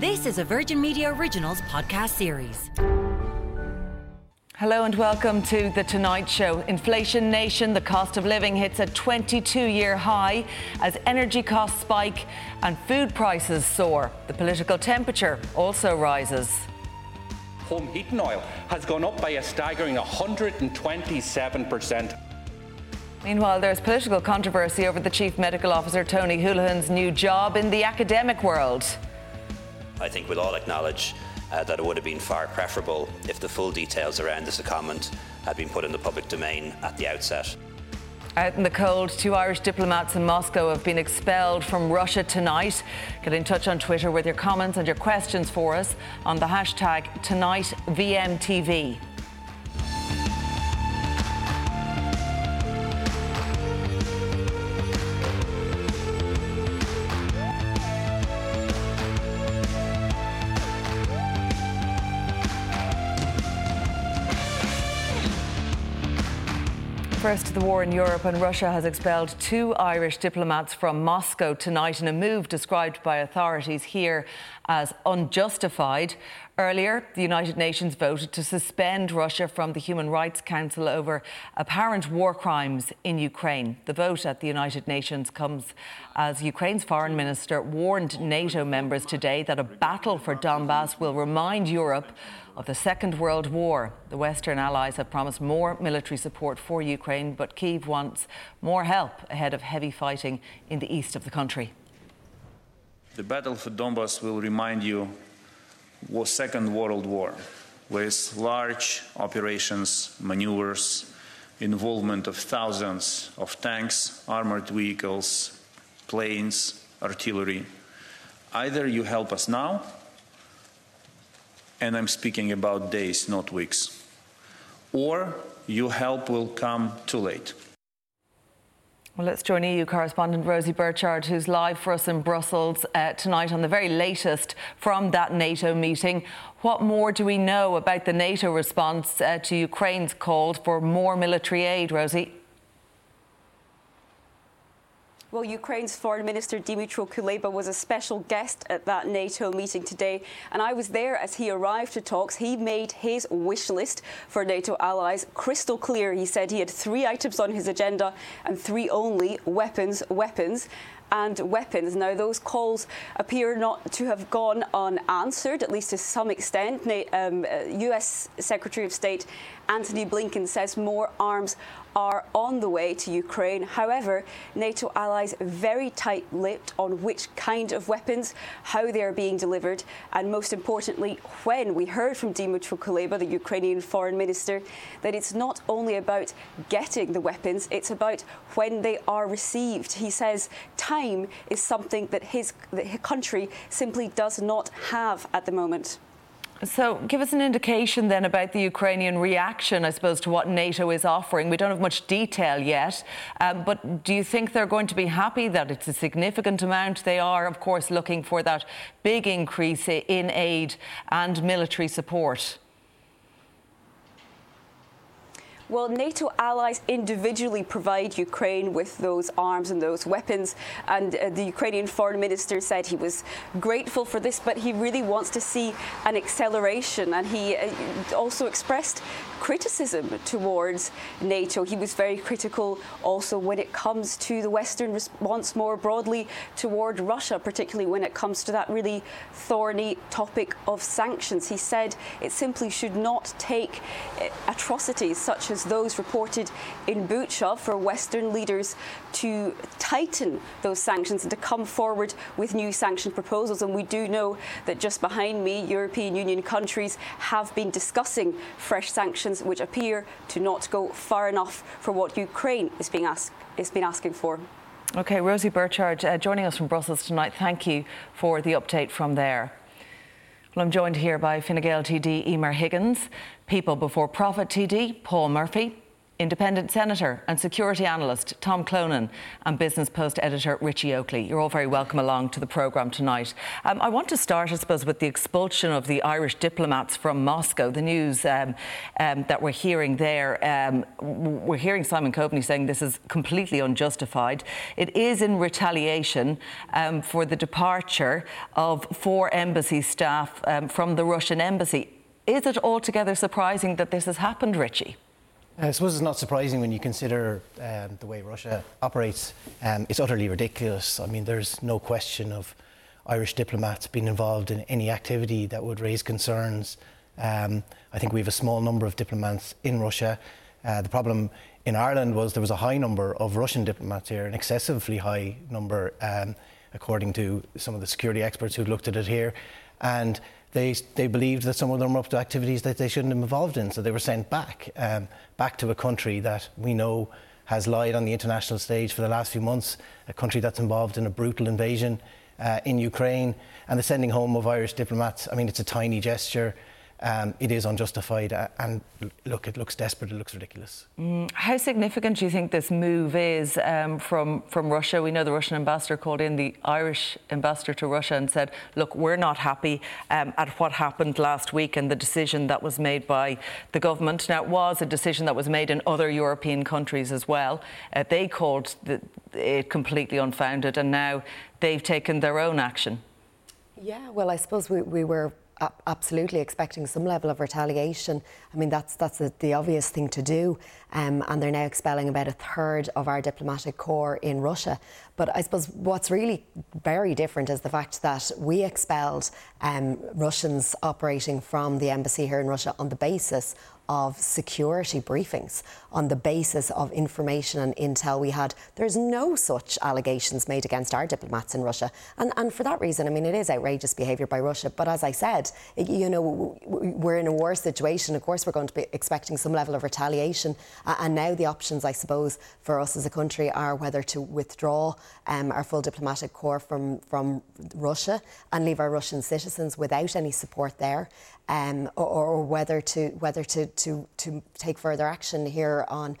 This is a Virgin Media Originals podcast series. Hello and welcome to The Tonight Show. Inflation Nation, the cost of living hits a 22 year high as energy costs spike and food prices soar. The political temperature also rises. Home heating oil has gone up by a staggering 127%. Meanwhile, there's political controversy over the Chief Medical Officer Tony Holohan's new job in the academic world. I think we'll all acknowledge uh, that it would have been far preferable if the full details around this comment had been put in the public domain at the outset. Out in the cold, two Irish diplomats in Moscow have been expelled from Russia tonight. Get in touch on Twitter with your comments and your questions for us on the hashtag TonightVMTV. First the war in Europe, and Russia has expelled two Irish diplomats from Moscow tonight in a move described by authorities here as unjustified. Earlier, the United Nations voted to suspend Russia from the Human Rights Council over apparent war crimes in Ukraine. The vote at the United Nations comes as Ukraine's foreign minister warned NATO members today that a battle for Donbass will remind Europe of the Second World War. The Western allies have promised more military support for Ukraine, but Kiev wants more help ahead of heavy fighting in the east of the country. The battle for Donbass will remind you was Second World War, with large operations, maneuvers, involvement of thousands of tanks, armored vehicles, planes, artillery. Either you help us now and I'm speaking about days, not weeks. Or your help will come too late. Well, let's join EU correspondent Rosie Burchard, who's live for us in Brussels uh, tonight on the very latest from that NATO meeting. What more do we know about the NATO response uh, to Ukraine's call for more military aid, Rosie? Well, Ukraine's Foreign Minister Dmytro Kuleba was a special guest at that NATO meeting today, and I was there as he arrived to talks. He made his wish list for NATO allies crystal clear. He said he had three items on his agenda and three only weapons, weapons and weapons. Now, those calls appear not to have gone unanswered, at least to some extent. Um, US uh, Secretary of State Antony Blinken says more arms are on the way to Ukraine. However, NATO allies very tight lipped on which kind of weapons, how they are being delivered, and most importantly, when. We heard from Dmytro Kuleba, the Ukrainian foreign minister, that it's not only about getting the weapons, it's about when they are received. He says time is something that his, that his country simply does not have at the moment. So, give us an indication then about the Ukrainian reaction, I suppose, to what NATO is offering. We don't have much detail yet, um, but do you think they're going to be happy that it's a significant amount? They are, of course, looking for that big increase in aid and military support. Well, NATO allies individually provide Ukraine with those arms and those weapons. And uh, the Ukrainian foreign minister said he was grateful for this, but he really wants to see an acceleration. And he uh, also expressed criticism towards NATO. He was very critical also when it comes to the Western response more broadly toward Russia, particularly when it comes to that really thorny topic of sanctions. He said it simply should not take uh, atrocities such as those reported in Bucha for Western leaders to tighten those sanctions and to come forward with new sanction proposals. And we do know that just behind me, European Union countries have been discussing fresh sanctions sanctions which appear to not go far enough for what Ukraine is being, asked, is being asking for. Okay, Rosie Burchard uh, joining us from Brussels tonight. Thank you for the update from there. Well, I'm joined here by Fine Gael TD Emer Higgins, People Before Profit TD Paul Murphy, Independent Senator and Security Analyst Tom Clonan and Business Post Editor Richie Oakley. You're all very welcome along to the programme tonight. Um, I want to start, I suppose, with the expulsion of the Irish diplomats from Moscow. The news um, um, that we're hearing there, um, we're hearing Simon Coveney saying this is completely unjustified. It is in retaliation um, for the departure of four embassy staff um, from the Russian embassy. Is it altogether surprising that this has happened, Richie? I suppose it's not surprising when you consider um, the way Russia operates. Um, it's utterly ridiculous. I mean, there's no question of Irish diplomats being involved in any activity that would raise concerns. Um, I think we have a small number of diplomats in Russia. Uh, the problem in Ireland was there was a high number of Russian diplomats here, an excessively high number, um, according to some of the security experts who looked at it here. And they, they believed that some of them were up to activities that they shouldn't have involved in, so they were sent back, um, back to a country that we know has lied on the international stage for the last few months, a country that's involved in a brutal invasion uh, in Ukraine, and the sending home of Irish diplomats. I mean, it's a tiny gesture um, it is unjustified. Uh, and look, it looks desperate, it looks ridiculous. Mm, how significant do you think this move is um, from, from Russia? We know the Russian ambassador called in the Irish ambassador to Russia and said, look, we're not happy um, at what happened last week and the decision that was made by the government. Now, it was a decision that was made in other European countries as well. Uh, they called the, it completely unfounded, and now they've taken their own action. Yeah, well, I suppose we, we were absolutely expecting some level of retaliation. I mean, that's that's the obvious thing to do. Um, and they're now expelling about a third of our diplomatic corps in Russia. But I suppose what's really very different is the fact that we expelled um, Russians operating from the embassy here in Russia on the basis of security briefings on the basis of information and intel we had. There's no such allegations made against our diplomats in Russia. And, and for that reason, I mean, it is outrageous behaviour by Russia. But as I said, you know, we're in a war situation. Of course, we're going to be expecting some level of retaliation. And now the options, I suppose, for us as a country are whether to withdraw um, our full diplomatic corps from, from Russia and leave our Russian citizens without any support there um, or, or, whether to whether to, to, to take further action here on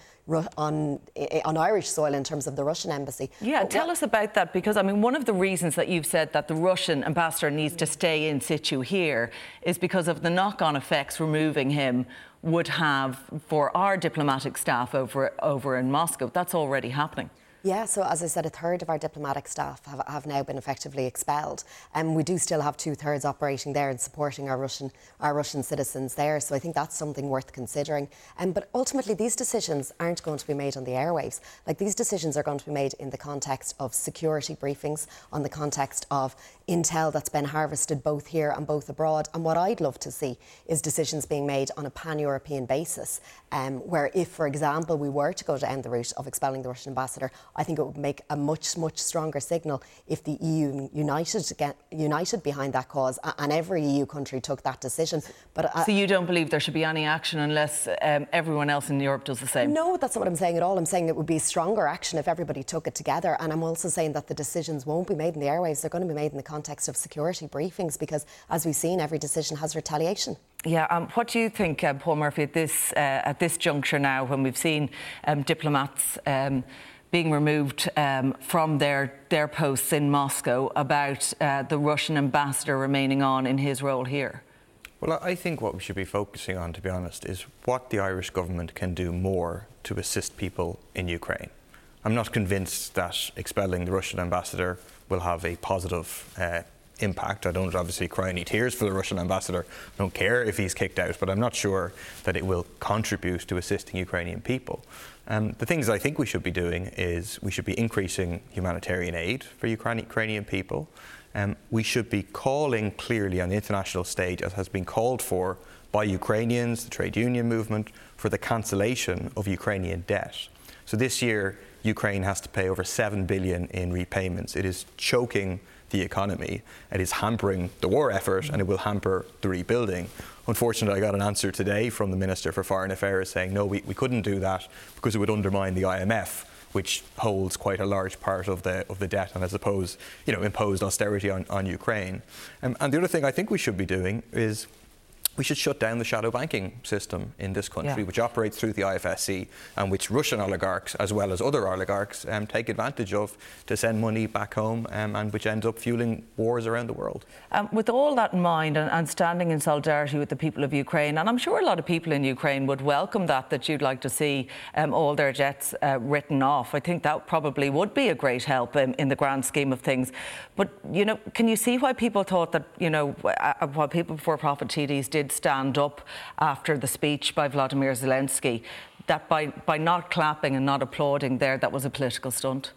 on on Irish soil in terms of the Russian embassy. Yeah, but tell what, us about that because I mean one of the reasons that you've said that the Russian ambassador needs to stay in situ here is because of the knock-on effects removing him would have for our diplomatic staff over over in Moscow. That's already happening. Yeah, so as I said, a third of our diplomatic staff have, have now been effectively expelled. And um, we do still have two thirds operating there and supporting our Russian, our Russian citizens there. So I think that's something worth considering. Um, but ultimately, these decisions aren't going to be made on the airwaves. Like these decisions are going to be made in the context of security briefings, on the context of intel that's been harvested both here and both abroad. And what I'd love to see is decisions being made on a pan European basis, um, where if, for example, we were to go down the route of expelling the Russian ambassador, I think it would make a much, much stronger signal if the EU united, get, united behind that cause and every EU country took that decision. But uh, So you don't believe there should be any action unless um, everyone else in Europe does the same? No, that's not what I'm saying at all. I'm saying it would be stronger action if everybody took it together. And I'm also saying that the decisions won't be made in the airwaves. They're going to be made in the context of security briefings because, as we've seen, every decision has retaliation. Yeah, um, what do you think, uh, Paul Murphy, at this uh, at this juncture now, when we've seen um, diplomats um, being removed um, from their their posts in Moscow, about uh, the Russian ambassador remaining on in his role here? Well, I think what we should be focusing on, to be honest, is what the Irish government can do more to assist people in Ukraine. I'm not convinced that expelling the Russian ambassador will have a positive uh, impact. I don't obviously cry any tears for the Russian ambassador. I don't care if he's kicked out, but I'm not sure that it will contribute to assisting Ukrainian people. Um, the things I think we should be doing is we should be increasing humanitarian aid for Ukrainian people. Um, we should be calling clearly on the international stage, as has been called for by Ukrainians, the trade union movement, for the cancellation of Ukrainian debt. So this year, Ukraine has to pay over 7 billion in repayments. It is choking the economy. It is hampering the war effort and it will hamper the rebuilding. Unfortunately, I got an answer today from the Minister for Foreign Affairs saying, no, we, we couldn't do that because it would undermine the IMF. which holds quite a large part of the of the debt and I suppose you know imposed austerity on, on Ukraine. Um, and the other thing I think we should be doing is we should shut down the shadow banking system in this country, yeah. which operates through the IFSC and which Russian oligarchs, as well as other oligarchs, um, take advantage of to send money back home um, and which ends up fueling wars around the world. Um, with all that in mind and, and, standing in solidarity with the people of Ukraine, and I'm sure a lot of people in Ukraine would welcome that, that you'd like to see um, all their debts uh, written off. I think that probably would be a great help in, in, the grand scheme of things. But, you know, can you see why people thought that, you know, uh, why people before profit TDs did stand up after the speech by Vladimir Zelensky, that by, by not clapping and not applauding there, that was a political stunt?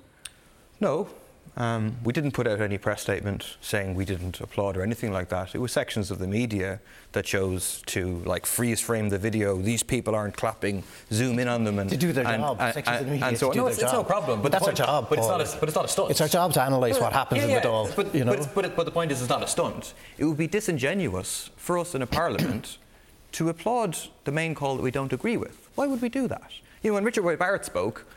No. Um, we didn't put out any press statement saying we didn't applaud or anything like that. It was sections of the media that chose to like freeze frame the video. These people aren't clapping. Zoom in on them and to do their and, job. And, sections and, of the media and so no, it's, it's, no problem. But, but that's point, our job. But it's, not a, but it's not a stunt. It's our job to analyse what happens yeah, in the all. But, you know? but, but, but the point is, it's not a stunt. It would be disingenuous for us in a parliament to applaud the main call that we don't agree with. Why would we do that? You know, when Richard Boyd Barrett spoke,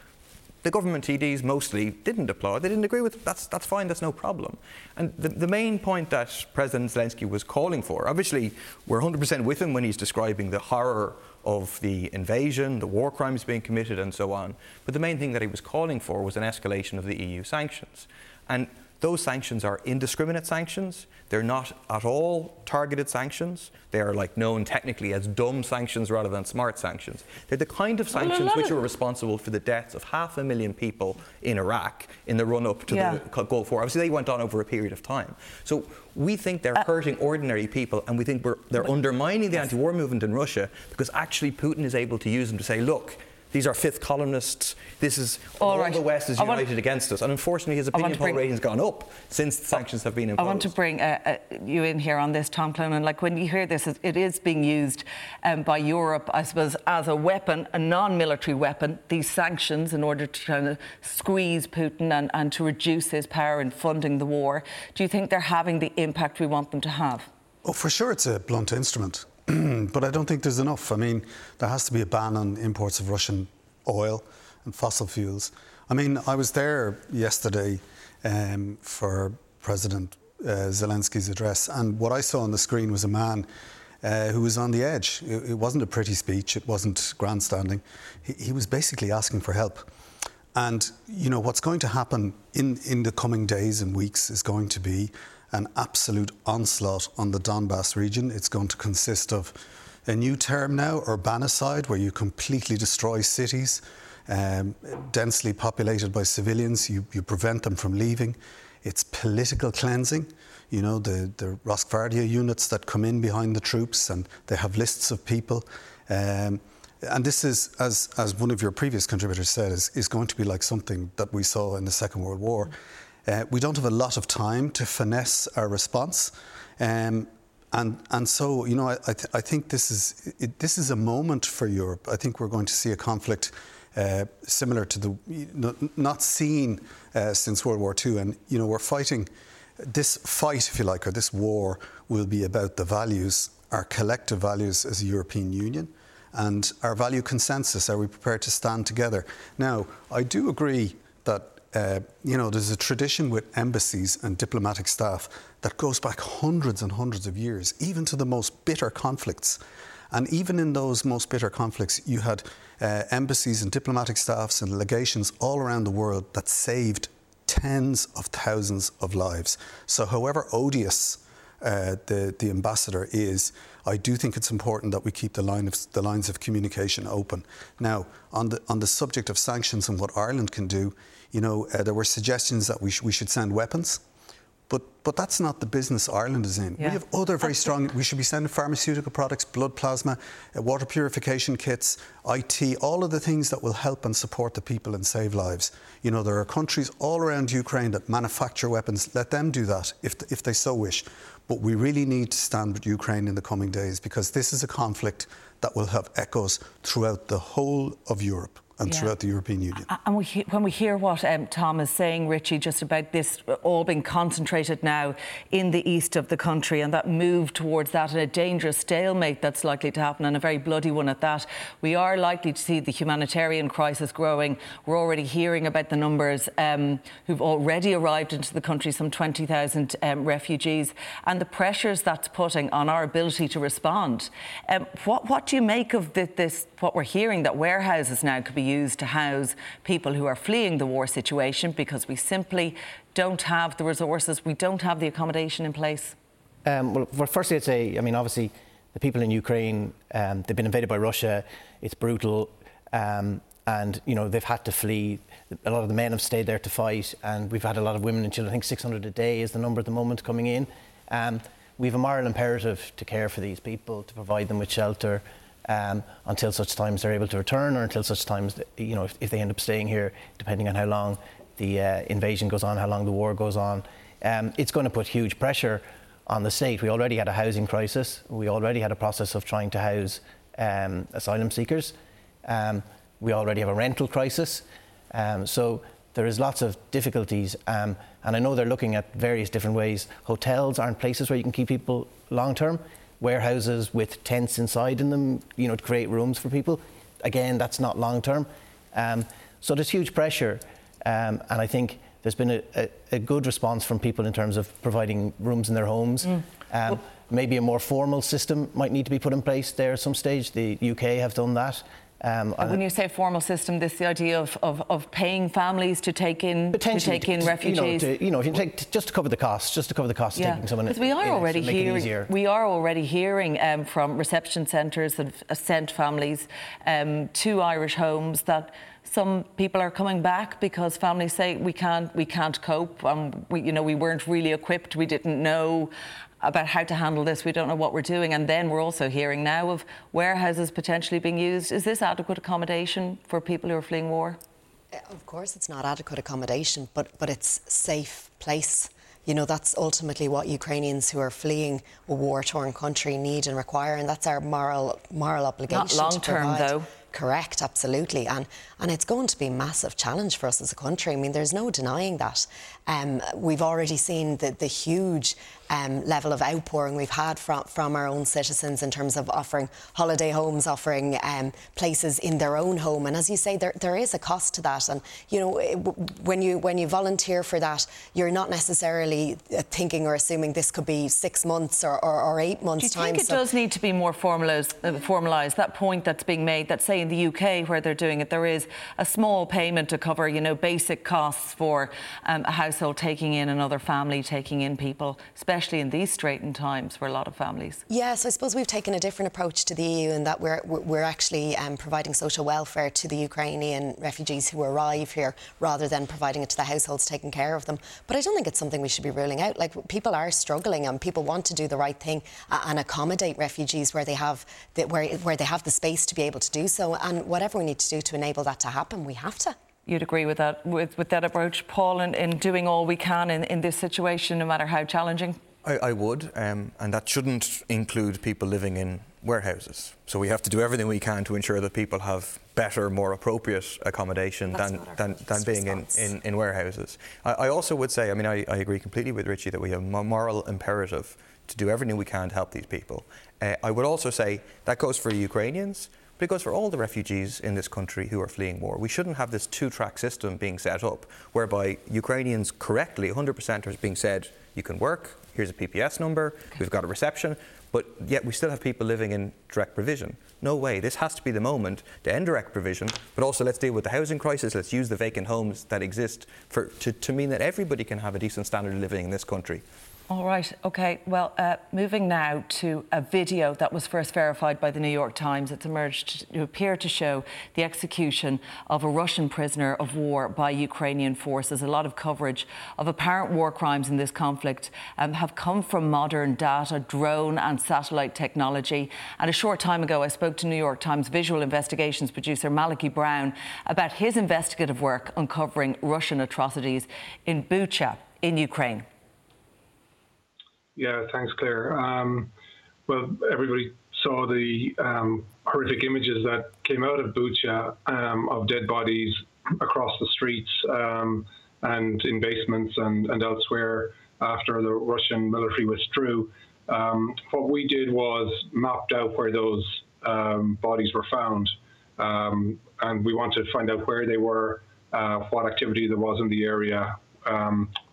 the government TDs mostly didn't applaud. They didn't agree with that's that's fine. That's no problem. And the, the main point that President Zelensky was calling for, obviously, we're 100% with him when he's describing the horror of the invasion, the war crimes being committed, and so on. But the main thing that he was calling for was an escalation of the EU sanctions. And those sanctions are indiscriminate sanctions. They're not at all targeted sanctions. They are like known technically as dumb sanctions rather than smart sanctions. They're the kind of sanctions which are responsible for the deaths of half a million people in Iraq in the run up to yeah. the Gulf War. Obviously, they went on over a period of time. So we think they're uh, hurting ordinary people, and we think they're undermining the anti war movement in Russia because actually Putin is able to use them to say, look, these are fifth columnists. This is all, all right. the West is united want, against us. And unfortunately, his opinion poll rating's gone up since the sanctions have been imposed. I want to bring uh, uh, you in here on this, Tom Clonan. Like when you hear this, it is being used um, by Europe, I suppose, as a weapon, a non-military weapon. These sanctions, in order to kind of squeeze Putin and, and to reduce his power in funding the war. Do you think they're having the impact we want them to have? Oh, for sure, it's a blunt instrument. but I don't think there's enough. I mean, there has to be a ban on imports of Russian oil and fossil fuels. I mean, I was there yesterday um, for President uh, Zelensky's address, and what I saw on the screen was a man uh, who was on the edge. It, it, wasn't a pretty speech, it wasn't grandstanding. He, he, was basically asking for help. And, you know, what's going to happen in, in the coming days and weeks is going to be an absolute onslaught on the Donbass region. It's going to consist of a new term now, urbanicide, where you completely destroy cities um, densely populated by civilians. You, you prevent them from leaving. It's political cleansing. You know, the, the Rosgvardia units that come in behind the troops and they have lists of people. Um, and this is, as, as one of your previous contributors said, is, is going to be like something that we saw in the Second World War. Uh, we don't have a lot of time to finesse our response. Um, and, and so, you know, I, I, th- I think this is, it, this is a moment for Europe. I think we're going to see a conflict uh, similar to the, not seen uh, since World War II. And, you know, we're fighting, this fight, if you like, or this war will be about the values, our collective values as a European Union and our value consensus. Are we prepared to stand together? Now, I do agree that uh, you know, there's a tradition with embassies and diplomatic staff that goes back hundreds and hundreds of years, even to the most bitter conflicts. And even in those most bitter conflicts, you had uh, embassies and diplomatic staffs and legations all around the world that saved tens of thousands of lives. So, however odious uh, the, the ambassador is, I do think it's important that we keep the, line of, the lines of communication open. Now, on the, on the subject of sanctions and what Ireland can do, you know, uh, there were suggestions that we, sh- we should send weapons. But, but that's not the business Ireland is in. Yeah. We have other very strong, we should be sending pharmaceutical products, blood plasma, uh, water purification kits, IT, all of the things that will help and support the people and save lives. You know, there are countries all around Ukraine that manufacture weapons. Let them do that if, if they so wish. But we really need to stand with Ukraine in the coming days because this is a conflict that will have echoes throughout the whole of Europe. And yeah. throughout the European Union. And we when we hear what um, Tom is saying, Richie, just about this all being concentrated now in the east of the country and that move towards that and a dangerous stalemate that's likely to happen and a very bloody one at that, we are likely to see the humanitarian crisis growing. We're already hearing about the numbers um, who've already arrived into the country, some 20,000 um, refugees, and the pressures that's putting on our ability to respond. Um, what, what do you make of the, this, what we're hearing, that warehouses now could be used to house people who are fleeing the war situation because we simply don't have the resources, we don't have the accommodation in place? Um, well, firstly, I'd say, I mean, obviously, the people in Ukraine, um, they've been invaded by Russia. It's brutal, um, and you know they've had to flee. A lot of the men have stayed there to fight, and we've had a lot of women and children. I think 600 a day is the number at the moment coming in. Um, we have a moral imperative to care for these people, to provide them with shelter, um, until such times they're able to return or until such times, you know, if, if, they end up staying here, depending on how long the uh, invasion goes on, how long the war goes on. Um, it's going to put huge pressure on the state. We already had a housing crisis. We already had a process of trying to house um, asylum seekers. Um, we already have a rental crisis. Um, so there is lots of difficulties. Um, and I know they're looking at various different ways. Hotels aren't places where you can keep people long term warehouses with tents inside in them, you know, to create rooms for people. Again, that's not long term. Um, so there's huge pressure, um, and I think there's been a, a, a, good response from people in terms of providing rooms in their homes. Mm. Um, well, maybe a more formal system might need to be put in place there at some stage. The UK have done that. Um, when you say formal system, this the idea of, of, of paying families to take in to take in refugees. You know, to, you know if you take just to cover the costs, just to cover the costs yeah. of taking someone. Because we are already hearing, we are already hearing um, from reception centres that have sent families um, to Irish homes that some people are coming back because families say we can't we can't cope. Um, we, you know, we weren't really equipped. We didn't know about how to handle this. We don't know what we're doing. And then we're also hearing now of warehouses potentially being used. Is this adequate accommodation for people who are fleeing war? Uh, of course, it's not adequate accommodation, but, but it's safe place. You know, that's ultimately what Ukrainians who are fleeing a war torn country need and require, and that's our moral moral obligation. Not long term, though. Correct, absolutely. And, and it's going to be a massive challenge for us as a country. I mean, there's no denying that. Um, we've already seen the, the huge um, level of outpouring we've had from, from our own citizens in terms of offering holiday homes, offering um, places in their own home. And as you say, there, there is a cost to that. And, you know, when you, when you volunteer for that, you're not necessarily uh, thinking or assuming this could be six months or, or, or eight months' time. Do you think it so does need to be more formalised, uh, formalised? That point that's being made, that say in the UK where they're doing it, there is a small payment to cover, you know, basic costs for um, a household taking in another family, taking in people, especially in these straitened times for a lot of families. Yes, I suppose we've taken a different approach to the EU in that we're, we're actually um, providing social welfare to the Ukrainian refugees who arrive here rather than providing it to the households taking care of them. But I don't think it's something we should be ruling out. Like, people are struggling and people want to do the right thing and accommodate refugees where they have the, where, where they have the space to be able to do so. And whatever we need to do to enable that to happen, we have to you'd agree with that with, with that approach, Paul, in, in doing all we can in, in this situation, no matter how challenging? I, I would, um, and that shouldn't include people living in warehouses. So we have to do everything we can to ensure that people have better, more appropriate accommodation That's than, than, than being in, in, in, warehouses. I, I, also would say, I mean, I, I, agree completely with Richie that we have a moral imperative to do everything we can to help these people. Uh, I would also say that goes for Ukrainians, goes for all the refugees in this country who are fleeing war. We shouldn't have this two track system being set up whereby Ukrainians correctly, 100% are being said, you can work, here's a PPS number, we've got a reception, but yet we still have people living in direct provision. No way. This has to be the moment to end direct provision, but also let's deal with the housing crisis. Let's use the vacant homes that exist for, to, to mean that everybody can have a decent standard of living in this country. All right, okay. Well, uh, moving now to a video that was first verified by the New York Times. It's emerged to appear to show the execution of a Russian prisoner of war by Ukrainian forces. A lot of coverage of apparent war crimes in this conflict um, have come from modern data, drone, and satellite technology. And a short time ago, I spoke to New York Times visual investigations producer Malachy Brown about his investigative work uncovering Russian atrocities in Bucha in Ukraine. Yeah, thanks, Claire. Um, well, everybody saw the um, horrific images that came out of Bucha um, of dead bodies across the streets um, and in basements and, and elsewhere after the Russian military withdrew. Um, what we did was mapped out where those um, bodies were found, and we wanted to find out where they were, uh, what activity there was in the area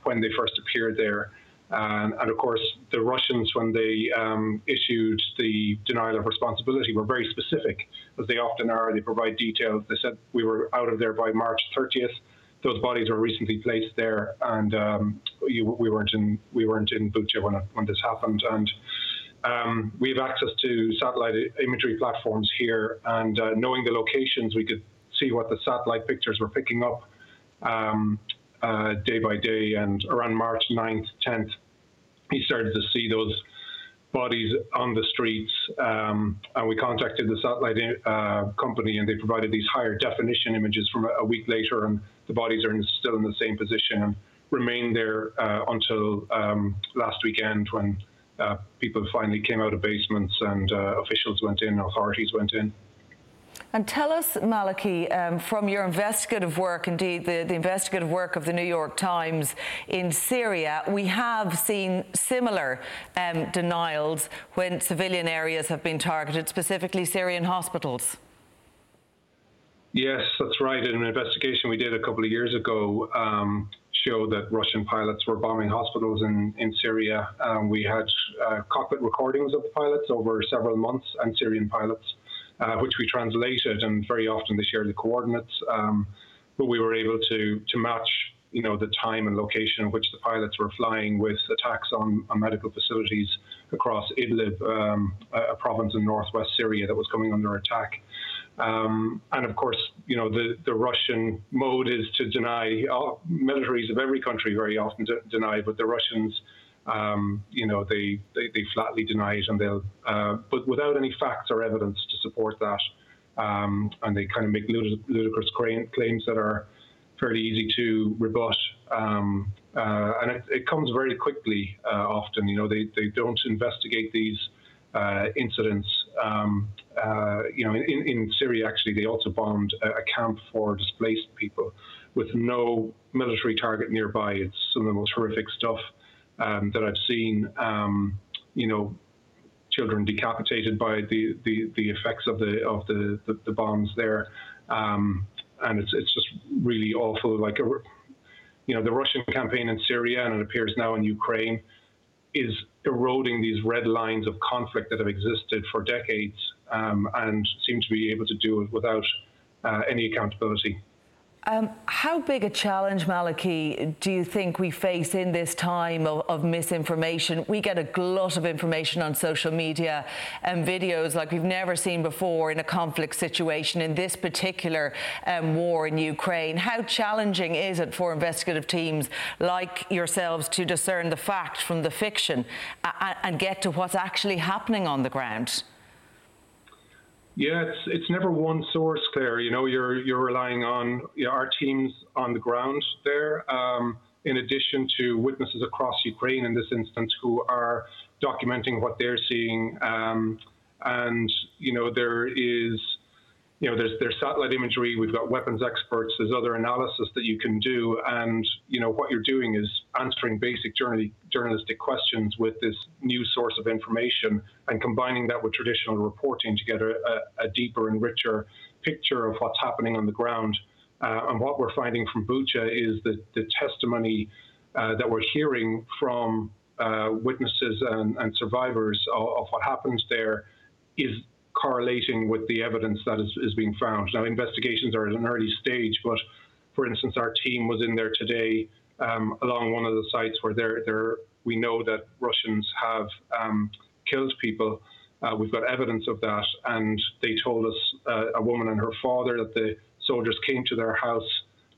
when they first appeared there. And, and, of course, the Russians, when they um, issued the denial of responsibility, were very specific, as they often are. They provide details. They said we were out of there by March 30th those bodies were recently placed there, and um, we, we, weren't in we weren't in Bucha when when this happened, and. Um, we have access to satellite imagery platforms here, and uh, knowing the locations, we could see what the satellite pictures were picking up um, uh, day by day. And around March 9th, 10th, he started to see those bodies on the streets. Um, and we contacted the satellite uh, company, and they provided these higher definition images from a, week later, and the bodies are in, still in the same position and remained there uh, until um, last weekend when uh, people finally came out of basements and uh, officials went in, authorities went in. And tell us, Malachy, um, from your investigative work, indeed the, the, investigative work of the New York Times in Syria, we have seen similar um, denials when civilian areas have been targeted, specifically Syrian hospitals. Yes, that's right. An investigation we did a couple of years ago, um, showed that Russian pilots were bombing hospitals in, in Syria. Um, we had uh, cockpit recordings of the pilots over several months and Syrian pilots uh, which we translated, and very often they share the coordinates. Um, but we were able to to match, you know, the time and location in which the pilots were flying with attacks on, on medical facilities across Idlib, um, a, province in northwest Syria that was coming under attack. Um, and of course, you know, the, the Russian mode is to deny, all, militaries of every country very often deny, but the Russians um, you know, they, they, they, flatly deny it and they'll, uh, but without any facts or evidence to support that. Um, and they kind of make ludicrous claims that are fairly easy to rebut. Um, uh, and it, it, comes very quickly uh, often. You know, they, they don't investigate these uh, incidents. Um, uh, you know, in, in, Syria, actually, they also bombed a, a camp for displaced people with no military target nearby. It's some of the most horrific stuff um, that I've seen. Um, you know, children decapitated by the, the, the effects of the of the, the, the bombs there, um, and it's it's just really awful. Like a, you know, the Russian campaign in Syria and it appears now in Ukraine is eroding these red lines of conflict that have existed for decades um, and seem to be able to do it without uh, any accountability. Um, how big a challenge, Malachy, do you think we face in this time of, of, misinformation? We get a glut of information on social media and videos like we've never seen before in a conflict situation in this particular um, war in Ukraine. How challenging is it for investigative teams like yourselves to discern the fact from the fiction and, and get to what's actually happening on the ground? Yeah, it's it's never one source, Claire. You know, you're you're relying on you know, our teams on the ground there, um, in addition to witnesses across Ukraine in this instance who are documenting what they're seeing. Um, and you know, there is you know, there's there's satellite imagery. We've got weapons experts. There's other analysis that you can do, and you know what you're doing is answering basic journalistic questions with this new source of information, and combining that with traditional reporting to get a, a, a deeper and richer picture of what's happening on the ground. Uh, and what we're finding from Bucha is that the testimony uh, that we're hearing from uh, witnesses and, and survivors of, of what happens there is correlating with the evidence that is, is being found. Now, investigations are at an early stage, but for instance, our team was in there today um, along one of the sites where they're, they're, we know that Russians have um, killed people. Uh, we've got evidence of that, and they told us uh, a woman and her father that the soldiers came to their house,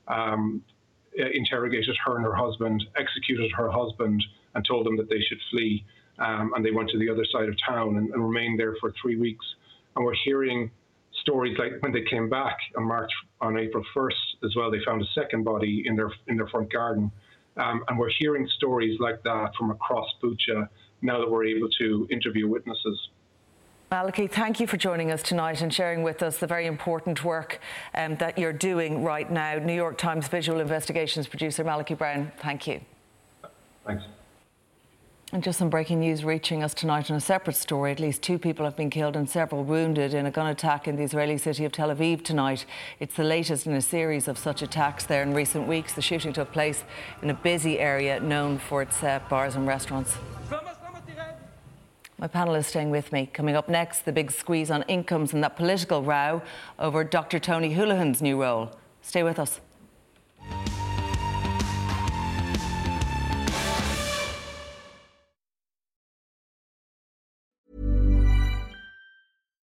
um, interrogated her and her husband, executed her husband, and told them that they should flee. Um, and they went to the other side of town and, and remained there for three weeks and we're hearing stories like when they came back on March on April 1st as well. They found a second body in their in their front garden, um, and we're hearing stories like that from across Bucha now that we're able to interview witnesses. Malachy, thank you for joining us tonight and sharing with us the very important work um, that you're doing right now. New York Times visual investigations producer Malachy Brown, thank you. Thanks. And just some breaking news reaching us tonight on a separate story. At least two people have been killed and several wounded in a gun attack in the Israeli city of Tel Aviv tonight. It's the latest in a series of such attacks there in recent weeks. The shooting took place in a busy area known for its uh, bars and restaurants. My panel is staying with me. Coming up next, the big squeeze on incomes and that political row over Dr. Tony Holohan's new role. Stay with us.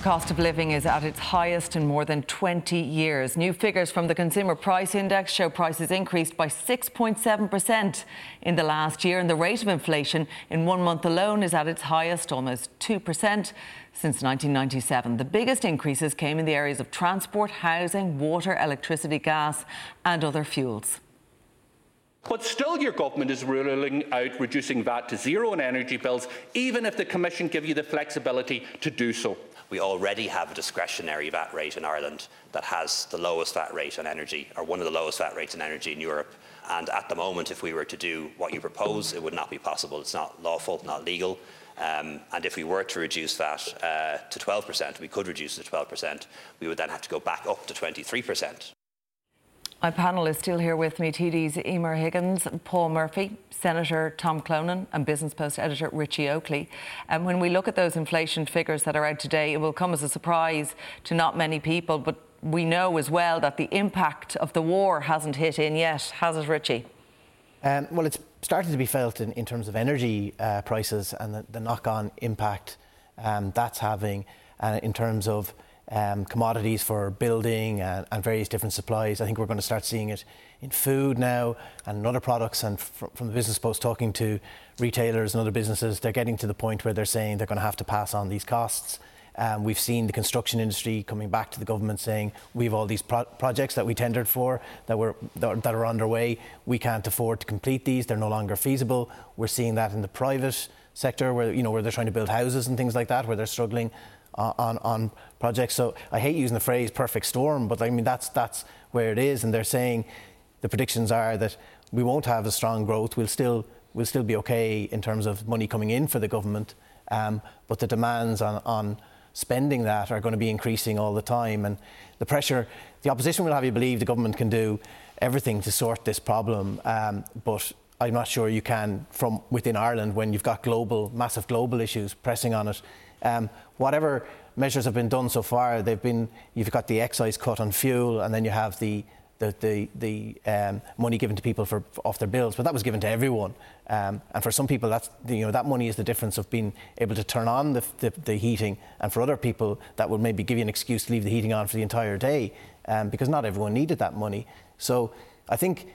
The cost of living is at its highest in more than 20 years. New figures from the Consumer Price Index show prices increased by 6.7% in the last year, and the rate of inflation in one month alone is at its highest, almost 2% since 1997. The biggest increases came in the areas of transport, housing, water, electricity, gas, and other fuels. But still, your government is ruling out reducing VAT to zero on energy bills, even if the Commission give you the flexibility to do so. We already have a discretionary VAT rate in Ireland that has the lowest VAT rate on energy, or one of the lowest VAT rates on energy in Europe. And at the moment, if we were to do what you propose, it would not be possible. It's not lawful, not legal. Um, and if we were to reduce that uh, to 12%, we could reduce it to 12%, we would then have to go back up to 23%. My panel is still here with me TD's Emer Higgins, Paul Murphy, Senator Tom Clonan, and Business Post editor Richie Oakley. And when we look at those inflation figures that are out today, it will come as a surprise to not many people, but we know as well that the impact of the war hasn't hit in yet, has it, Richie? Um, well, it's starting to be felt in, in terms of energy uh, prices and the, the knock on impact um, that's having uh, in terms of um, commodities for building and, and, various different supplies. I think we're going to start seeing it in food now and other products. And fr- from the Business Post, talking to retailers and other businesses, they're getting to the point where they're saying they're going to have to pass on these costs. Um, we've seen the construction industry coming back to the government saying we have all these pro- projects that we tendered for that, were, that are underway. We can't afford to complete these. They're no longer feasible. We're seeing that in the private sector where you know where they're trying to build houses and things like that where they're struggling on, on projects. So I hate using the phrase perfect storm, but I mean, that's, that's where it is. And they're saying the predictions are that we won't have a strong growth. We'll still, we'll still be okay in terms of money coming in for the government. Um, but the demands on, on spending that are going to be increasing all the time. And the pressure, the opposition will have you believe the government can do everything to sort this problem. Um, but I'm not sure you can from within Ireland when you've got global, massive global issues pressing on it. Um, whatever measures have been done so far, they've been you've got the excise cut on fuel, and then you have the the the, the um, money given to people for, for, off their bills, but that was given to everyone. Um, and for some people, that's you know that money is the difference of being able to turn on the, the, the, heating, and for other people, that would maybe give you an excuse to leave the heating on for the entire day, um, because not everyone needed that money. So I think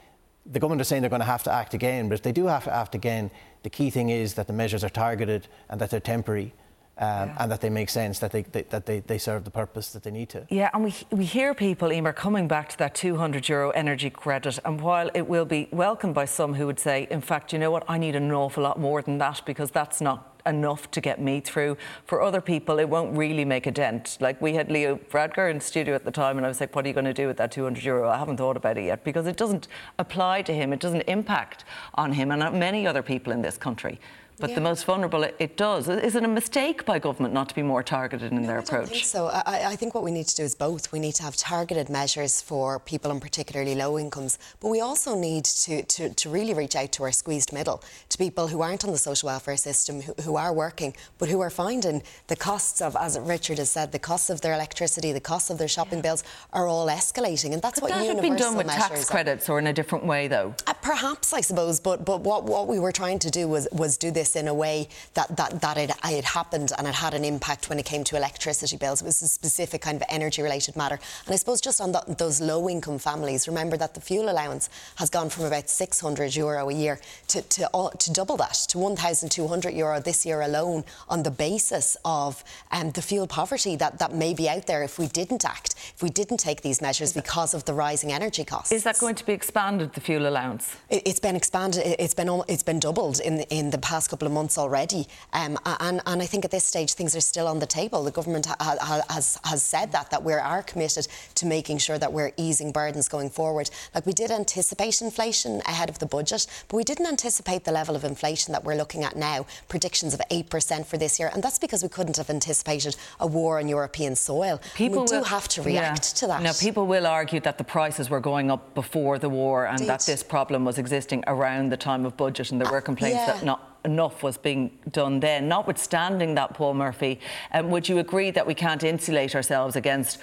the government are saying they're going to have to act again, but if they do have to act again, the key thing is that the measures are targeted and that they're temporary um, yeah. and that they make sense, that they, they, that they, they serve the purpose that they need to. Yeah, and we, we hear people, Emer, coming back to that 200 euro energy credit, and while it will be welcomed by some who would say, in fact, you know what, I need an awful lot more than that because that's not enough to get me through. For other people, it won't really make a dent. Like we had Leo Varadkar in studio at the time, and I was like, "What are you going to do with that 200 euro?" I haven't thought about it yet because it doesn't apply to him. It doesn't impact on him and many other people in this country but yeah. the most vulnerable, it, it, does. Is it a mistake by government not to be more targeted in no, their I approach? I think so. I, I, think what we need to do is both. We need to have targeted measures for people on particularly low incomes, but we also need to, to, to really reach out to our squeezed middle, to people who aren't on the social welfare system, who, who are working, but who are finding the costs of, as Richard has said, the costs of their electricity, the costs of their shopping yeah. bills are all escalating, and that's Could what that universal have been done with tax credits or in a different way, though? Uh, perhaps, I suppose, but but what, what we were trying to do was was do this in a way that, that, that it, it happened and it had an impact when it came to electricity bills. It was a specific kind of energy related matter. And I suppose just on the, those low income families, remember that the fuel allowance has gone from about 600 euro a year to, to, to double that, to 1,200 euro this year alone on the basis of um, the fuel poverty that, that may be out there if we didn't act, if we didn't take these measures because of the rising energy costs. Is that going to be expanded, the fuel allowance? It, has been expanded, it's been, it's been doubled in, in the past couple of months already. Um, and, and, I think at this stage things are still on the table. The government ha- ha- has, has said that, that we are committed to making sure that we're easing burdens going forward. Like we did anticipate inflation ahead of the budget, but we didn't anticipate the level of inflation that we're looking at now, predictions of 8% for this year. And that's because we couldn't have anticipated a war on European soil. People we do have to react yeah. to that. Now, people will argue that the prices were going up before the war and Indeed. that this problem was existing around the time of budget and there were complaints uh, yeah. that not enough was being done then. Notwithstanding that, Paul Murphy, um, would you agree that we can't insulate ourselves against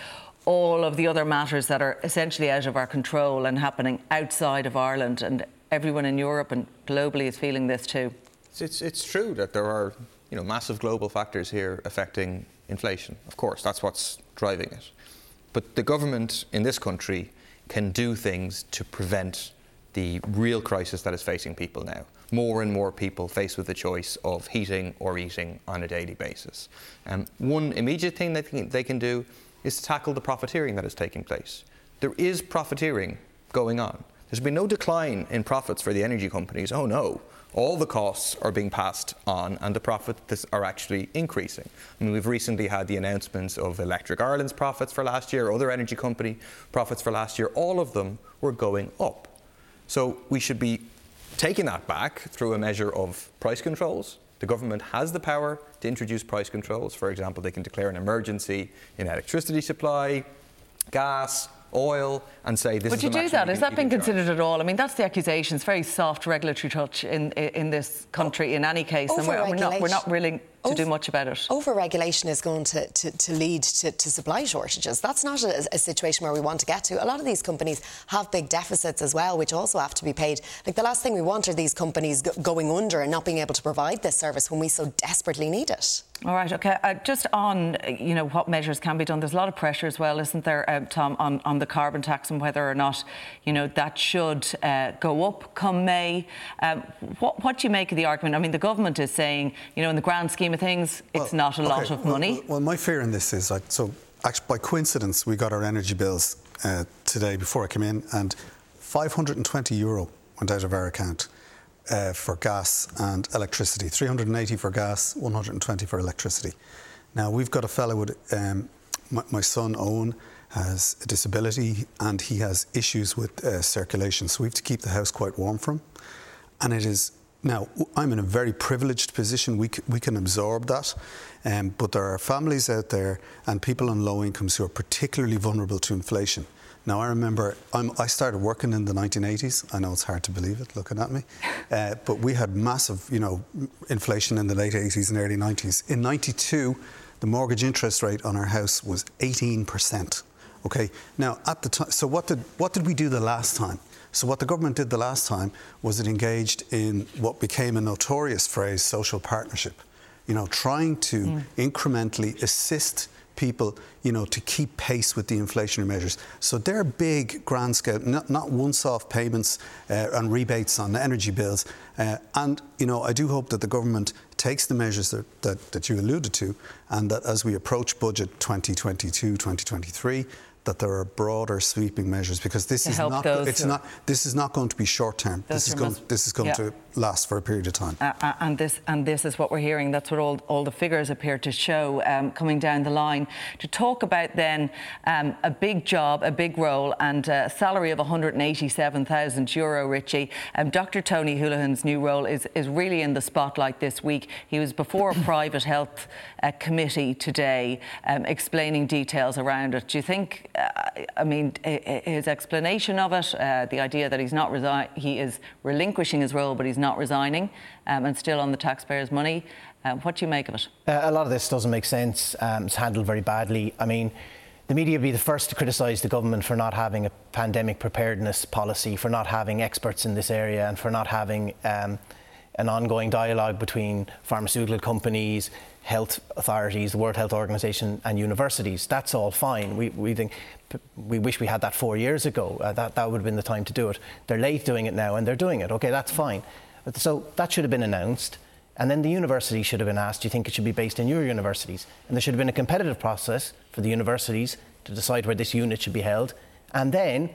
all of the other matters that are essentially out of our control and happening outside of Ireland? And everyone in Europe and globally is feeling this too. It's, it's true that there are you know, massive global factors here affecting inflation. Of course, that's what's driving it. But the government in this country can do things to prevent the real crisis that is facing people now more and more people faced with the choice of heating or eating on a daily basis. Um, one immediate thing that they can do is to tackle the profiteering that is taking place. There is profiteering going on. There's been no decline in profits for the energy companies. Oh no, all the costs are being passed on and the profits are actually increasing. I mean, we've recently had the announcements of Electric Ireland's profits for last year, other energy company profits for last year. All of them were going up. So we should be taking that back through a measure of price controls. The government has the power to introduce price controls. For example, they can declare an emergency in electricity supply, gas, oil and say this is a. Would is you do that? Has that been considered charge. at all? I mean, that's the accusation. It's very soft regulatory touch in in this country in any case, oh, and we're, we're, not we're not willing to over, do much about it. Over-regulation is going to, to, to lead to, to, supply shortages. That's not a, a, situation where we want to get to. A lot of these companies have big deficits as well, which also have to be paid. Like the last thing we want are these companies going under and not being able to provide this service when we so desperately need it. All right, okay. Uh, just on, you know, what measures can be done. There's a lot of pressure as well, isn't there, um, Tom, on, on the carbon tax and whether or not, you know, that should uh, go up come May. Um, what, what do you make of the argument? I mean, the government is saying, you know, in the grand scheme scheme of things, it's well, not a okay. lot of money. Well, well, my fear in this is like, so actually, by coincidence, we got our energy bills uh, today before I came in, and 520 euro went out of our account. Uh, for gas and electricity, 380 for gas, 120 for electricity. Now we've got a fellow with um, my, my, son Owen has a disability and he has issues with uh, circulation, so we have to keep the house quite warm for him. And it is now, I'm in a very privileged position. We, c- we can absorb that. Um, but there are families out there and people on low incomes who are particularly vulnerable to inflation. Now, I remember I'm, i started working in the 1980s. I know it's hard to believe it looking at me. Uh, but we had massive, you know, inflation in the late 80s and early 90s. In 92, the mortgage interest rate on our house was 18%. Okay, now at the time, so what did, what did we do the last time? So, what the government did the last time was it engaged in what became a notorious phrase, social partnership. You know, trying to mm. incrementally assist people, you know, to keep pace with the inflationary measures. So they're big, grand scale, not, not once-off payments uh, and rebates on energy bills. Uh, and, you know, I do hope that the government takes the measures that, that, that you alluded to and that as we approach budget 2022, 2023, that there are broader sweeping measures because this is not it's not this is not going to be short term. This is going this is going yeah. to last for a period of time. Uh, uh, and this and this is what we're hearing. That's what all, all the figures appear to show um, coming down the line. To talk about then um, a big job, a big role, and a salary of 187,000 euro, Richie. Um, Dr. Tony Holohan's new role is is really in the spotlight this week. He was before a private health uh, committee today, um, explaining details around it. Do you think? Uh, I mean, his explanation of it, uh, the idea that he's not resi- he is relinquishing his role, but he's not resigning um, and still on the taxpayers' money. Uh, what do you make of it? Uh, a lot of this doesn't make sense. Um, it's handled very badly. I mean, the media would be the first to criticise the government for not having a pandemic preparedness policy, for not having experts in this area, and for not having um, an ongoing dialogue between pharmaceutical companies, health authorities, the World Health Organization, and universities. That's all fine. We, we think we wish we had that four years ago. Uh, that, that would have been the time to do it. They're late doing it now, and they're doing it. Okay, that's fine. So that should have been announced. And then the university should have been asked, do you think it should be based in your universities? And there should have been a competitive process for the universities to decide where this unit should be held. And then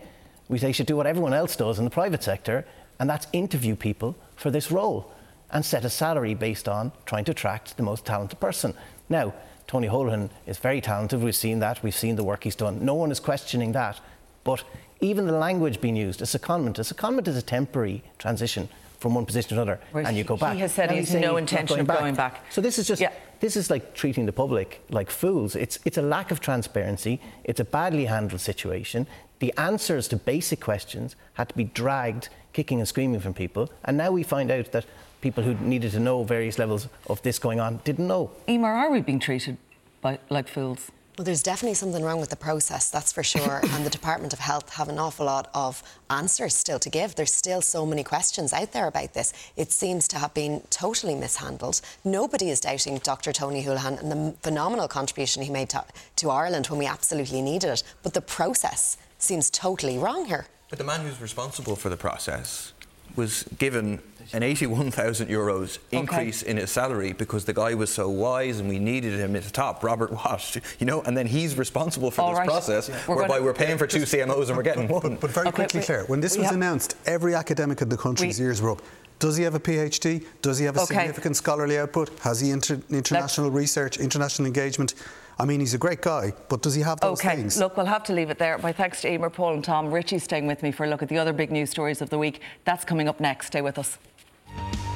we, say should do what everyone else does in the private sector, and that's interview people for this role and set a salary based on trying to attract the most talented person. Now, Tony Holohan is very talented. We've seen that. We've seen the work he's done. No one is questioning that. But even the language being used, a secondment, a secondment is a temporary transition from one position to another, and you go back. He has said he has no intention going of back. going back. So this is just yeah. this is like treating the public like fools. It's it's a lack of transparency. It's a badly handled situation. The answers to basic questions had to be dragged kicking and screaming from people, and now we find out that people who needed to know various levels of this going on didn't know. Emer, are we being treated by, like fools? Well, there's definitely something wrong with the process, that's for sure. and the Department of Health have an awful lot of answers still to give. There's still so many questions out there about this. It seems to have been totally mishandled. Nobody is doubting Dr. Tony Holohan and the phenomenal contribution he made to, to Ireland when we absolutely needed it. But the process seems totally wrong here. But the man who's responsible for the process was given an 81,000 euros increase okay. in his salary because the guy was so wise and we needed him at the top, Robert Watt, you know, and then he's responsible for All this right. process yeah. we're whereby we're paying for two CMOs and we're getting but, one. But, but very okay, quickly, Claire, when this was announced, every academic in the country's we, ears were up. Does he have a PhD? Does he have a okay. significant scholarly output? Has he inter- international Let's, research, international engagement? I mean, he's a great guy, but does he have those okay. things? Look, we'll have to leave it there. My thanks to Emer, Paul, and Tom. Richie's staying with me for a look at the other big news stories of the week. That's coming up next. Stay with us. Let's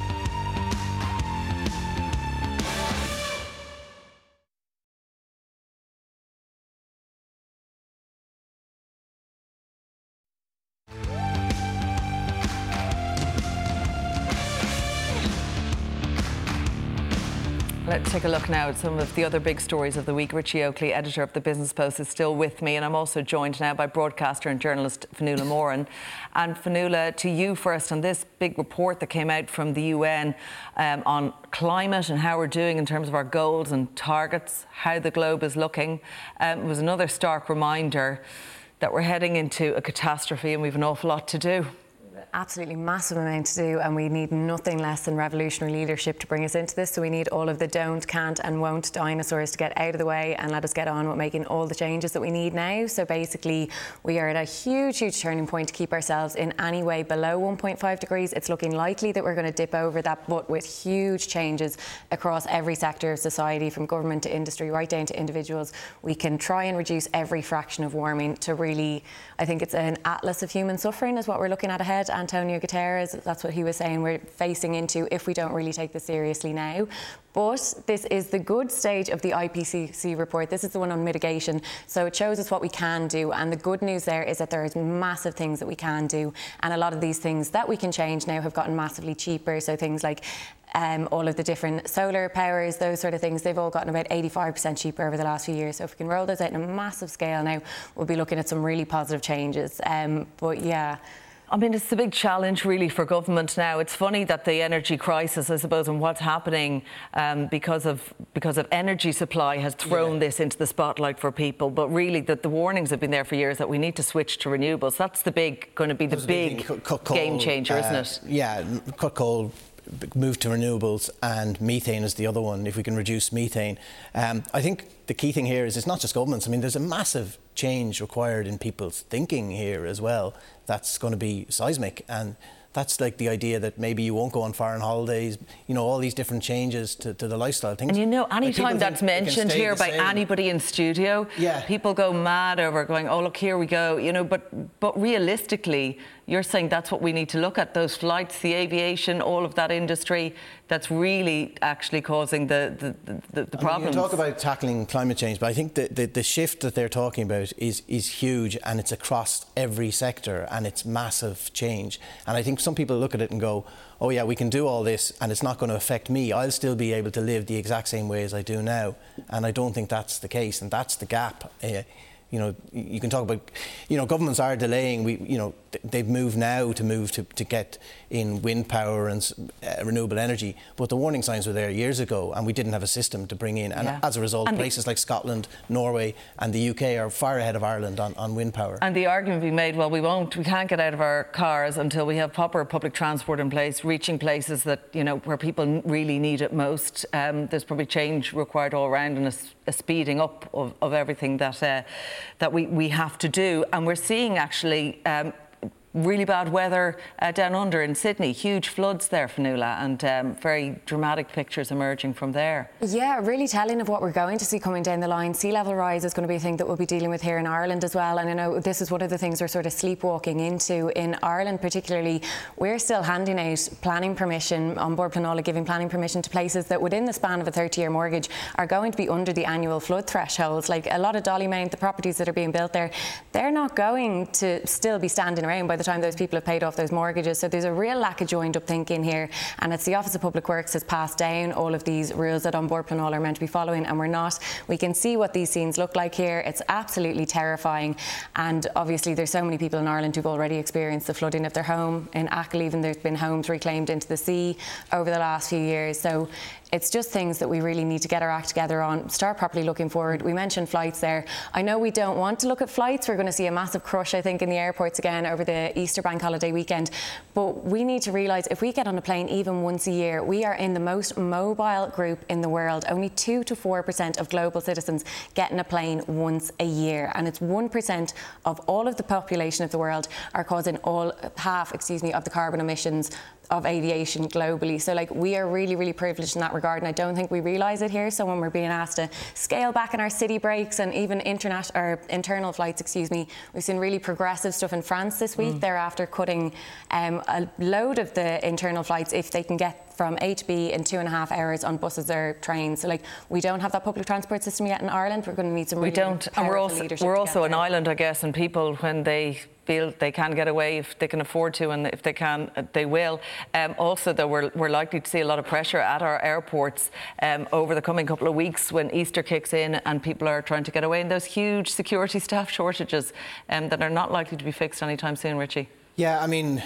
take a look now at some of the other big stories of the week. Richie Oakley, editor of the Business Post, is still with me, and I'm also joined now by broadcaster and journalist Fionnuala Moran. And Fionnuala, to you first on this big report that came out from the UN um, on climate and how we're doing in terms of our goals and targets, how the globe is looking. Um, was another stark reminder that we're heading into a catastrophe and we've an awful lot to do absolutely massive amount to do, and we need nothing less than revolutionary leadership to bring us into this. So we need all of the don't, can't, and won't dinosaurs to get out of the way and let us get on with making all the changes that we need now. So basically, we are at a huge, huge turning point to keep ourselves in any way below 1.5 degrees. It's looking likely that we're going to dip over that, but with huge changes across every sector of society, from government to industry, right down to individuals, we can try and reduce every fraction of warming to really, I think it's an atlas of human suffering, is what we're looking at ahead. And Antonio Guterres, that's what he was saying, we're facing into if we don't really take this seriously now. But this is the good stage of the IPCC report. This is the one on mitigation. So it shows us what we can do. And the good news there is that there is massive things that we can do. And a lot of these things that we can change now have gotten massively cheaper. So things like um, all of the different solar powers, those sort of things, they've all gotten about 85% cheaper over the last few years. So if we can roll those out in a massive scale now, we'll be looking at some really positive changes. Um, but yeah. I mean, it's a big challenge, really, for government now. It's funny that the energy crisis, I suppose, and what's happening um, because of because of energy supply has thrown yeah. this into the spotlight for people. But really, that the warnings have been there for years that we need to switch to renewables. That's the big, going to be the big, big coal, game changer, uh, isn't it? Yeah, cut coal move to renewables and methane is the other one if we can reduce methane um, i think the key thing here is it's not just governments i mean there's a massive change required in people's thinking here as well that's going to be seismic and that's like the idea that maybe you won't go on foreign holidays, you know, all these different changes to, to the lifestyle things. And you know, anytime like that's mentioned here by anybody in studio, yeah. people go mad over going, oh, look, here we go, you know, but, but realistically, you're saying that's what we need to look at those flights, the aviation, all of that industry that's really actually causing the, the, the, the problems. you talk about tackling climate change, but I think the, the, the, shift that they're talking about is, is huge and it's across every sector and it's massive change. And I think some people look at it and go, oh, yeah, we can do all this and it's not going to affect me. I'll still be able to live the exact same way as I do now. And I don't think that's the case. And that's the gap. Uh, you know, you can talk about, you know, governments are delaying. We, you know, they've moved now to move to, to get in wind power and uh, renewable energy, but the warning signs were there years ago, and we didn't have a system to bring in. And yeah. as a result, and places like Scotland, Norway, and the UK are far ahead of Ireland on, on wind power. And the argument being made, well, we won't, we can't get out of our cars until we have proper public transport in place, reaching places that you know where people really need it most. Um, there's probably change required all around and a, a speeding up of, of everything that uh, that we, we have to do. And we're seeing actually um, really bad weather uh, down under in Sydney, huge floods there, Fionnuala, and um, very dramatic pictures emerging from there. Yeah, really telling of what we're going to see coming down the line. Sea level rise is going to be a thing that we'll be dealing with here in Ireland as well. And I know this is one of the things we're sort of sleepwalking into in Ireland, particularly. We're still handing out planning permission, An Bord Pleanála, giving planning permission to places that within the span of a 30 year mortgage are going to be under the annual flood thresholds. Like a lot of Dollymount, the properties that are being built there, they're not going to still be standing around by the the time those people have paid off those mortgages. So there's a real lack of joined up thinking here. And it's the Office of Public Works has passed down all of these rules that An Bord Pleanála are meant to be following, and we're not. We can see what these scenes look like here. It's absolutely terrifying. And obviously, there's so many people in Ireland who've already experienced the flooding of their home. In Achill, even there's been homes reclaimed into the sea over the last few years. So it's just things that we really need to get our act together on, start properly looking forward. We mentioned flights there. I know we don't want to look at flights. We're going to see a massive crush, I think, in the airports again over the Easter bank holiday weekend. But we need to realise if we get on a plane even once a year, we are in the most mobile group in the world. Only 2 to 4% of global citizens get in a plane once a year. And it's 1% of all of the population of the world are causing all half, excuse me, of the carbon emissions of aviation globally. So, like, we are really, really privileged in that regard, and I don't think we realise it here. So, when we're being asked to scale back in our city breaks and even international or internal flights, excuse me, we've seen really progressive stuff in France this week. Mm. They're after cutting um, a load of the internal flights if they can get from A to B in two and a half hours on buses or trains. So, like, we don't have that public transport system yet in Ireland. We're going to need some. Really we don't, and we're also we're also an island, I guess, and people when they feel they can get away if they can afford to, and if they can, uh, they will. Um, also, though, we're, we're likely to see a lot of pressure at our airports um, over the coming couple of weeks when Easter kicks in and people are trying to get away, and those huge security staff shortages um, that are not likely to be fixed anytime soon, Richie. Yeah, I mean,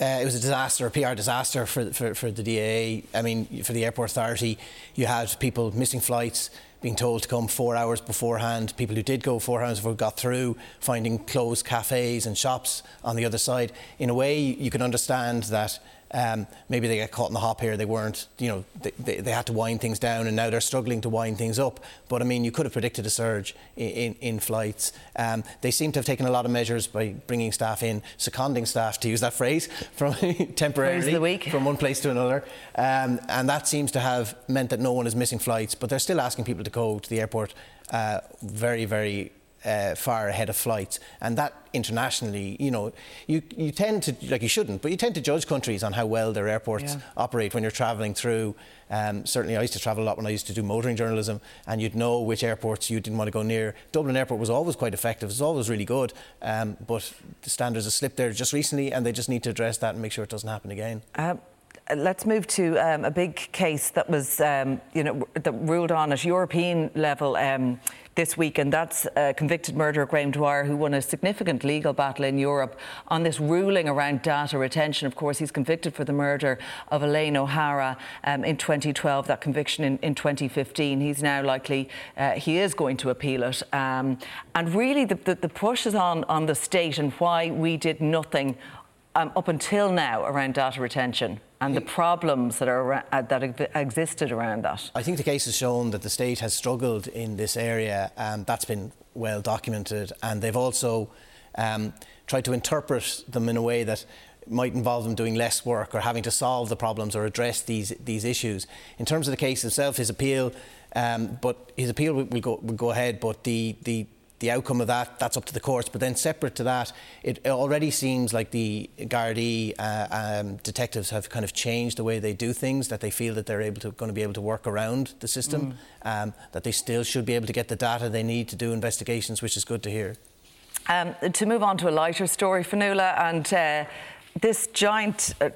uh, it was a disaster, a PR disaster for, for, for the DAA. I mean, for the airport authority, you had people missing flights, being told to come four hours beforehand. People who did go four hours before got through, finding closed cafes and shops on the other side. In a way, you can understand that um, maybe they get caught in the hop here. They weren't, you know, they, they, they, had to wind things down, and now they're struggling to wind things up. But I mean, you could have predicted a surge in, in, in flights. Um, they seem to have taken a lot of measures by bringing staff in, seconding staff, to use that phrase, from temporarily from one place to another. Um, and that seems to have meant that no one is missing flights. But they're still asking people to go to the airport uh, very, very uh, far ahead of flights, and that internationally, you know, you, you tend to like you shouldn't, but you tend to judge countries on how well their airports yeah. operate when you're travelling through. Um, certainly, I used to travel a lot when I used to do motoring journalism, and you'd know which airports you didn't want to go near. Dublin Airport was always quite effective; it was always really good, um, but the standards have slipped there just recently, and they just need to address that and make sure it doesn't happen again. Um, let's move to um, a big case that was, um, you know, that ruled on at European level. Um, this week, and that's uh, convicted murderer Graham Dwyer, who won a significant legal battle in Europe on this ruling around data retention. Of course, he's convicted for the murder of Elaine O'Hara um, in 2012, that conviction in, in 2015. He's now likely, uh, he is going to appeal it. Um, and really, the, the, the push is on, on the state and why we did nothing um, up until now around data retention and the problems that are uh, that existed around that. I think the case has shown that the state has struggled in this area. and that's been well documented, and they've also um, tried to interpret them in a way that might involve them doing less work or having to solve the problems or address these these issues. In terms of the case itself, his appeal, um, but his appeal will, will, go will go ahead. But the the the outcome of that, that's up to the courts. But then, separate to that, it already seems like the Gardaí uh, um, detectives have kind of changed the way they do things. That they feel that they're able to going to be able to work around the system. Mm. Um, that they still should be able to get the data they need to do investigations, which is good to hear. Um, to move on to a lighter story, Fionnuala, and. Uh, this giant, uh,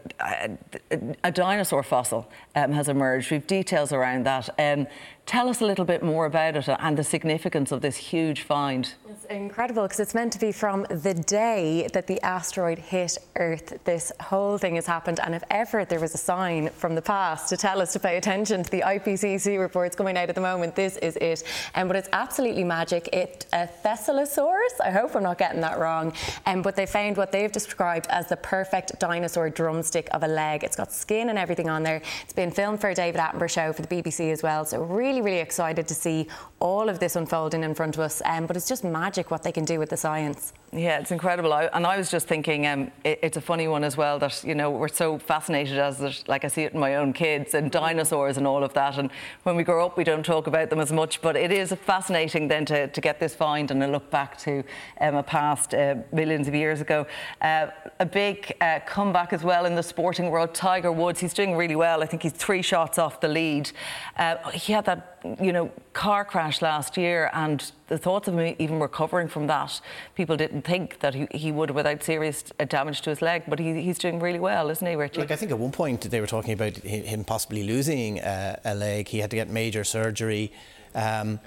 a dinosaur fossil um, has emerged. We've details around that. Um, Tell us a little bit more about it and the significance of this huge find. It's incredible because it's meant to be from the day that the asteroid hit Earth. This whole thing has happened, and if ever there was a sign from the past to tell us to pay attention to the IPCC reports coming out at the moment, this is it. Um, but it's absolutely magic. It a Thescelosaurus. I hope I'm not getting that wrong. Um, but they found what they've described as the perfect dinosaur drumstick of a leg. It's got skin and everything on there. It's been filmed for a David Attenborough show for the BBC as well. So really really, excited to see all of this unfolding in front of us. Um, but it's just magic what they can do with the science. Yeah, it's incredible. I, and I was just thinking, um, it, it's a funny one as well that you know we're so fascinated as like I see it in my own kids and dinosaurs and all of that. And when we grow up, we don't talk about them as much. But it is fascinating then to, to get this find and a look back to um, a past uh, millions of years ago. Uh, a big uh, comeback as well in the sporting world. Tiger Woods, he's doing really well. I think he's three shots off the lead. Uh, he had that you know, car crash last year, and the thoughts of him even recovering from that, people didn't think that he, he would without serious damage to his leg. But he, he's doing really well, isn't he, Richie? Like I think at one point they were talking about him possibly losing uh, a leg. He had to get major surgery. Um,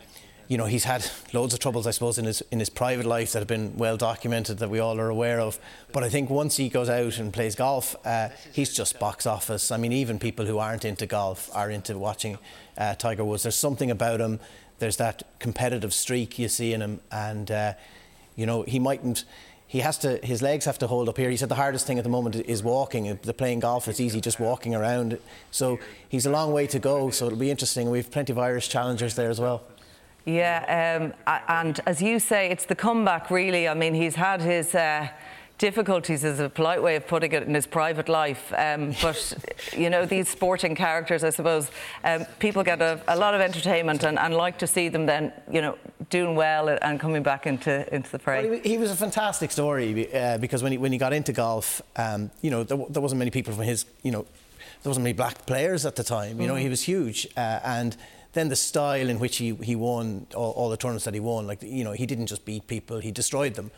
you know, he's had loads of troubles, I suppose, in his in his private life that have been well documented that we all are aware of. But I think once he goes out and plays golf, uh, he's just box office. I mean, even people who aren't into golf are into watching uh, Tiger Woods. There's something about him. There's that competitive streak you see in him, and uh, you know he mightn't. He has to. His legs have to hold up here. He said the hardest thing at the moment is walking. The playing golf is easy, just walking around. So he's a long way to go. So it'll be interesting. We've plenty of Irish challengers there as well. Yeah, um, and as you say, it's the comeback, really. I mean, he's had his. Uh, difficulties is a polite way of putting it in his private life. Um, but, you know, these sporting characters, I suppose, um, people get a, a, lot of entertainment and, and, like to see them then, you know, doing well and coming back into, into the fray. Well, he, he, was a fantastic story uh, because when he, when he got into golf, um, you know, there, there, wasn't many people from his, you know, there wasn't many black players at the time. You know, mm. he was huge. Uh, and then the style in which he, he won all, all, the tournaments that he won, like, you know, he didn't just beat people, he destroyed them.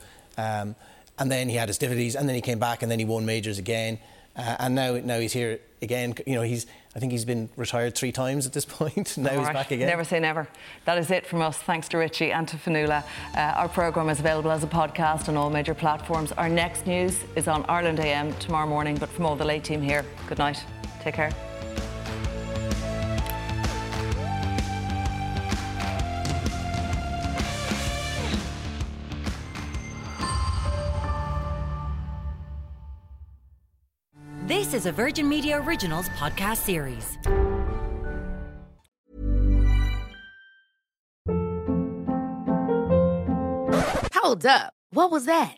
And then he had his difficulties, and then he came back, and then he won majors again. Uh, and now, now he's here again. You know, he's. I think he's been retired three times at this point. now he's back again. Never say never. That is it from us. Thanks to Richie and to Fionnuala. Uh, our programme is available as a podcast on all major platforms. Our next news is on Ireland AM tomorrow morning. But from all the late team here, good night. Take care. This is a Virgin Media Originals podcast series. Hold up. What was that?